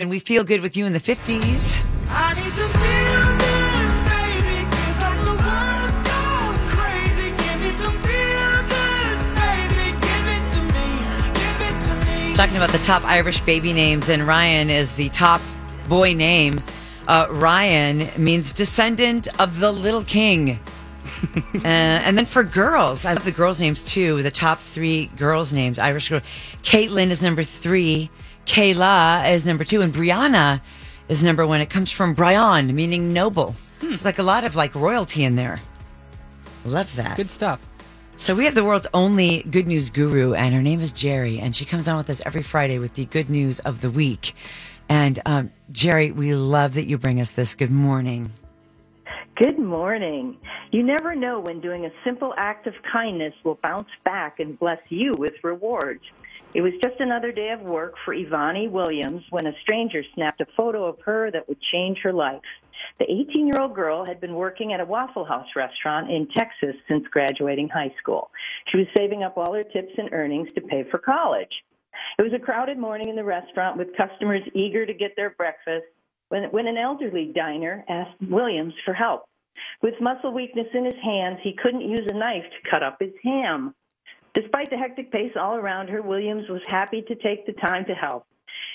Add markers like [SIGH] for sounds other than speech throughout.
And we feel good with you in the 50s. I need to feel good, baby. It's like the world's gone crazy. Give me some feel good, baby. Give it to me. Give it to me. Talking about the top Irish baby names, and Ryan is the top boy name. Uh, Ryan means descendant of the little king. [LAUGHS] uh, and then for girls, I love the girls' names too. The top three girls' names, Irish girl. Caitlin is number three. Kayla is number two, and Brianna is number one. It comes from Brian, meaning noble. It's like a lot of like royalty in there. Love that. Good stuff. So we have the world's only good news guru, and her name is Geri, and she comes on with us every Friday with the good news of the week. And um, Geri, we love that you bring us this. Good morning. Good morning. You never know when doing a simple act of kindness will bounce back and bless you with rewards. It was just another day of work for Ivani Williams when a stranger snapped a photo of her that would change her life. The 18 year old girl had been working at a Waffle House restaurant in Texas since graduating high school. She was saving up all her tips and earnings to pay for college. It was a crowded morning in the restaurant with customers eager to get their breakfast when, when an elderly diner asked Williams for help. With muscle weakness in his hands, he couldn't use a knife to cut up his ham. Despite the hectic pace all around her, Williams was happy to take the time to help.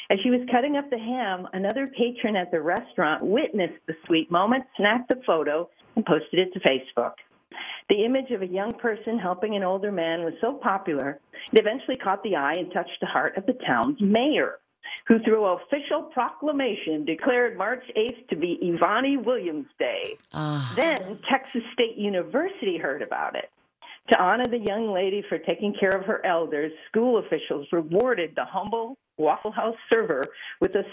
As she was cutting up the ham, another patron at the restaurant witnessed the sweet moment, snapped a photo, and posted it to Facebook. The image of a young person helping an older man was so popular, it eventually caught the eye and touched the heart of the town's mayor, who through official proclamation declared March 8th to be Ivani Williams Day. Ah. Then Texas State University heard about it. To honor the young lady for taking care of her elders, school officials rewarded the humble Waffle House server with a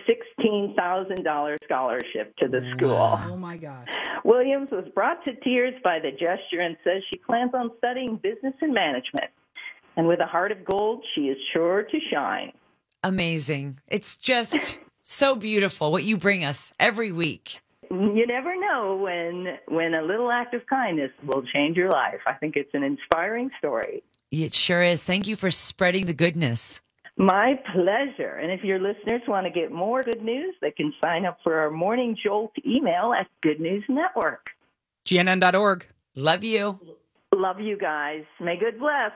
$16,000 scholarship to the school. Oh my God. Williams was brought to tears by the gesture and says she plans on studying business and management. And with a heart of gold, she is sure to shine. Amazing. It's just so beautiful what you bring us every week. You never know when when a little act of kindness will change your life. I think it's an inspiring story. It sure is. Thank you for spreading the goodness. My pleasure. And if your listeners want to get more good news, they can sign up for our Morning Jolt email at Good News Network. GNN.org. Love you. Love you guys. May good bless.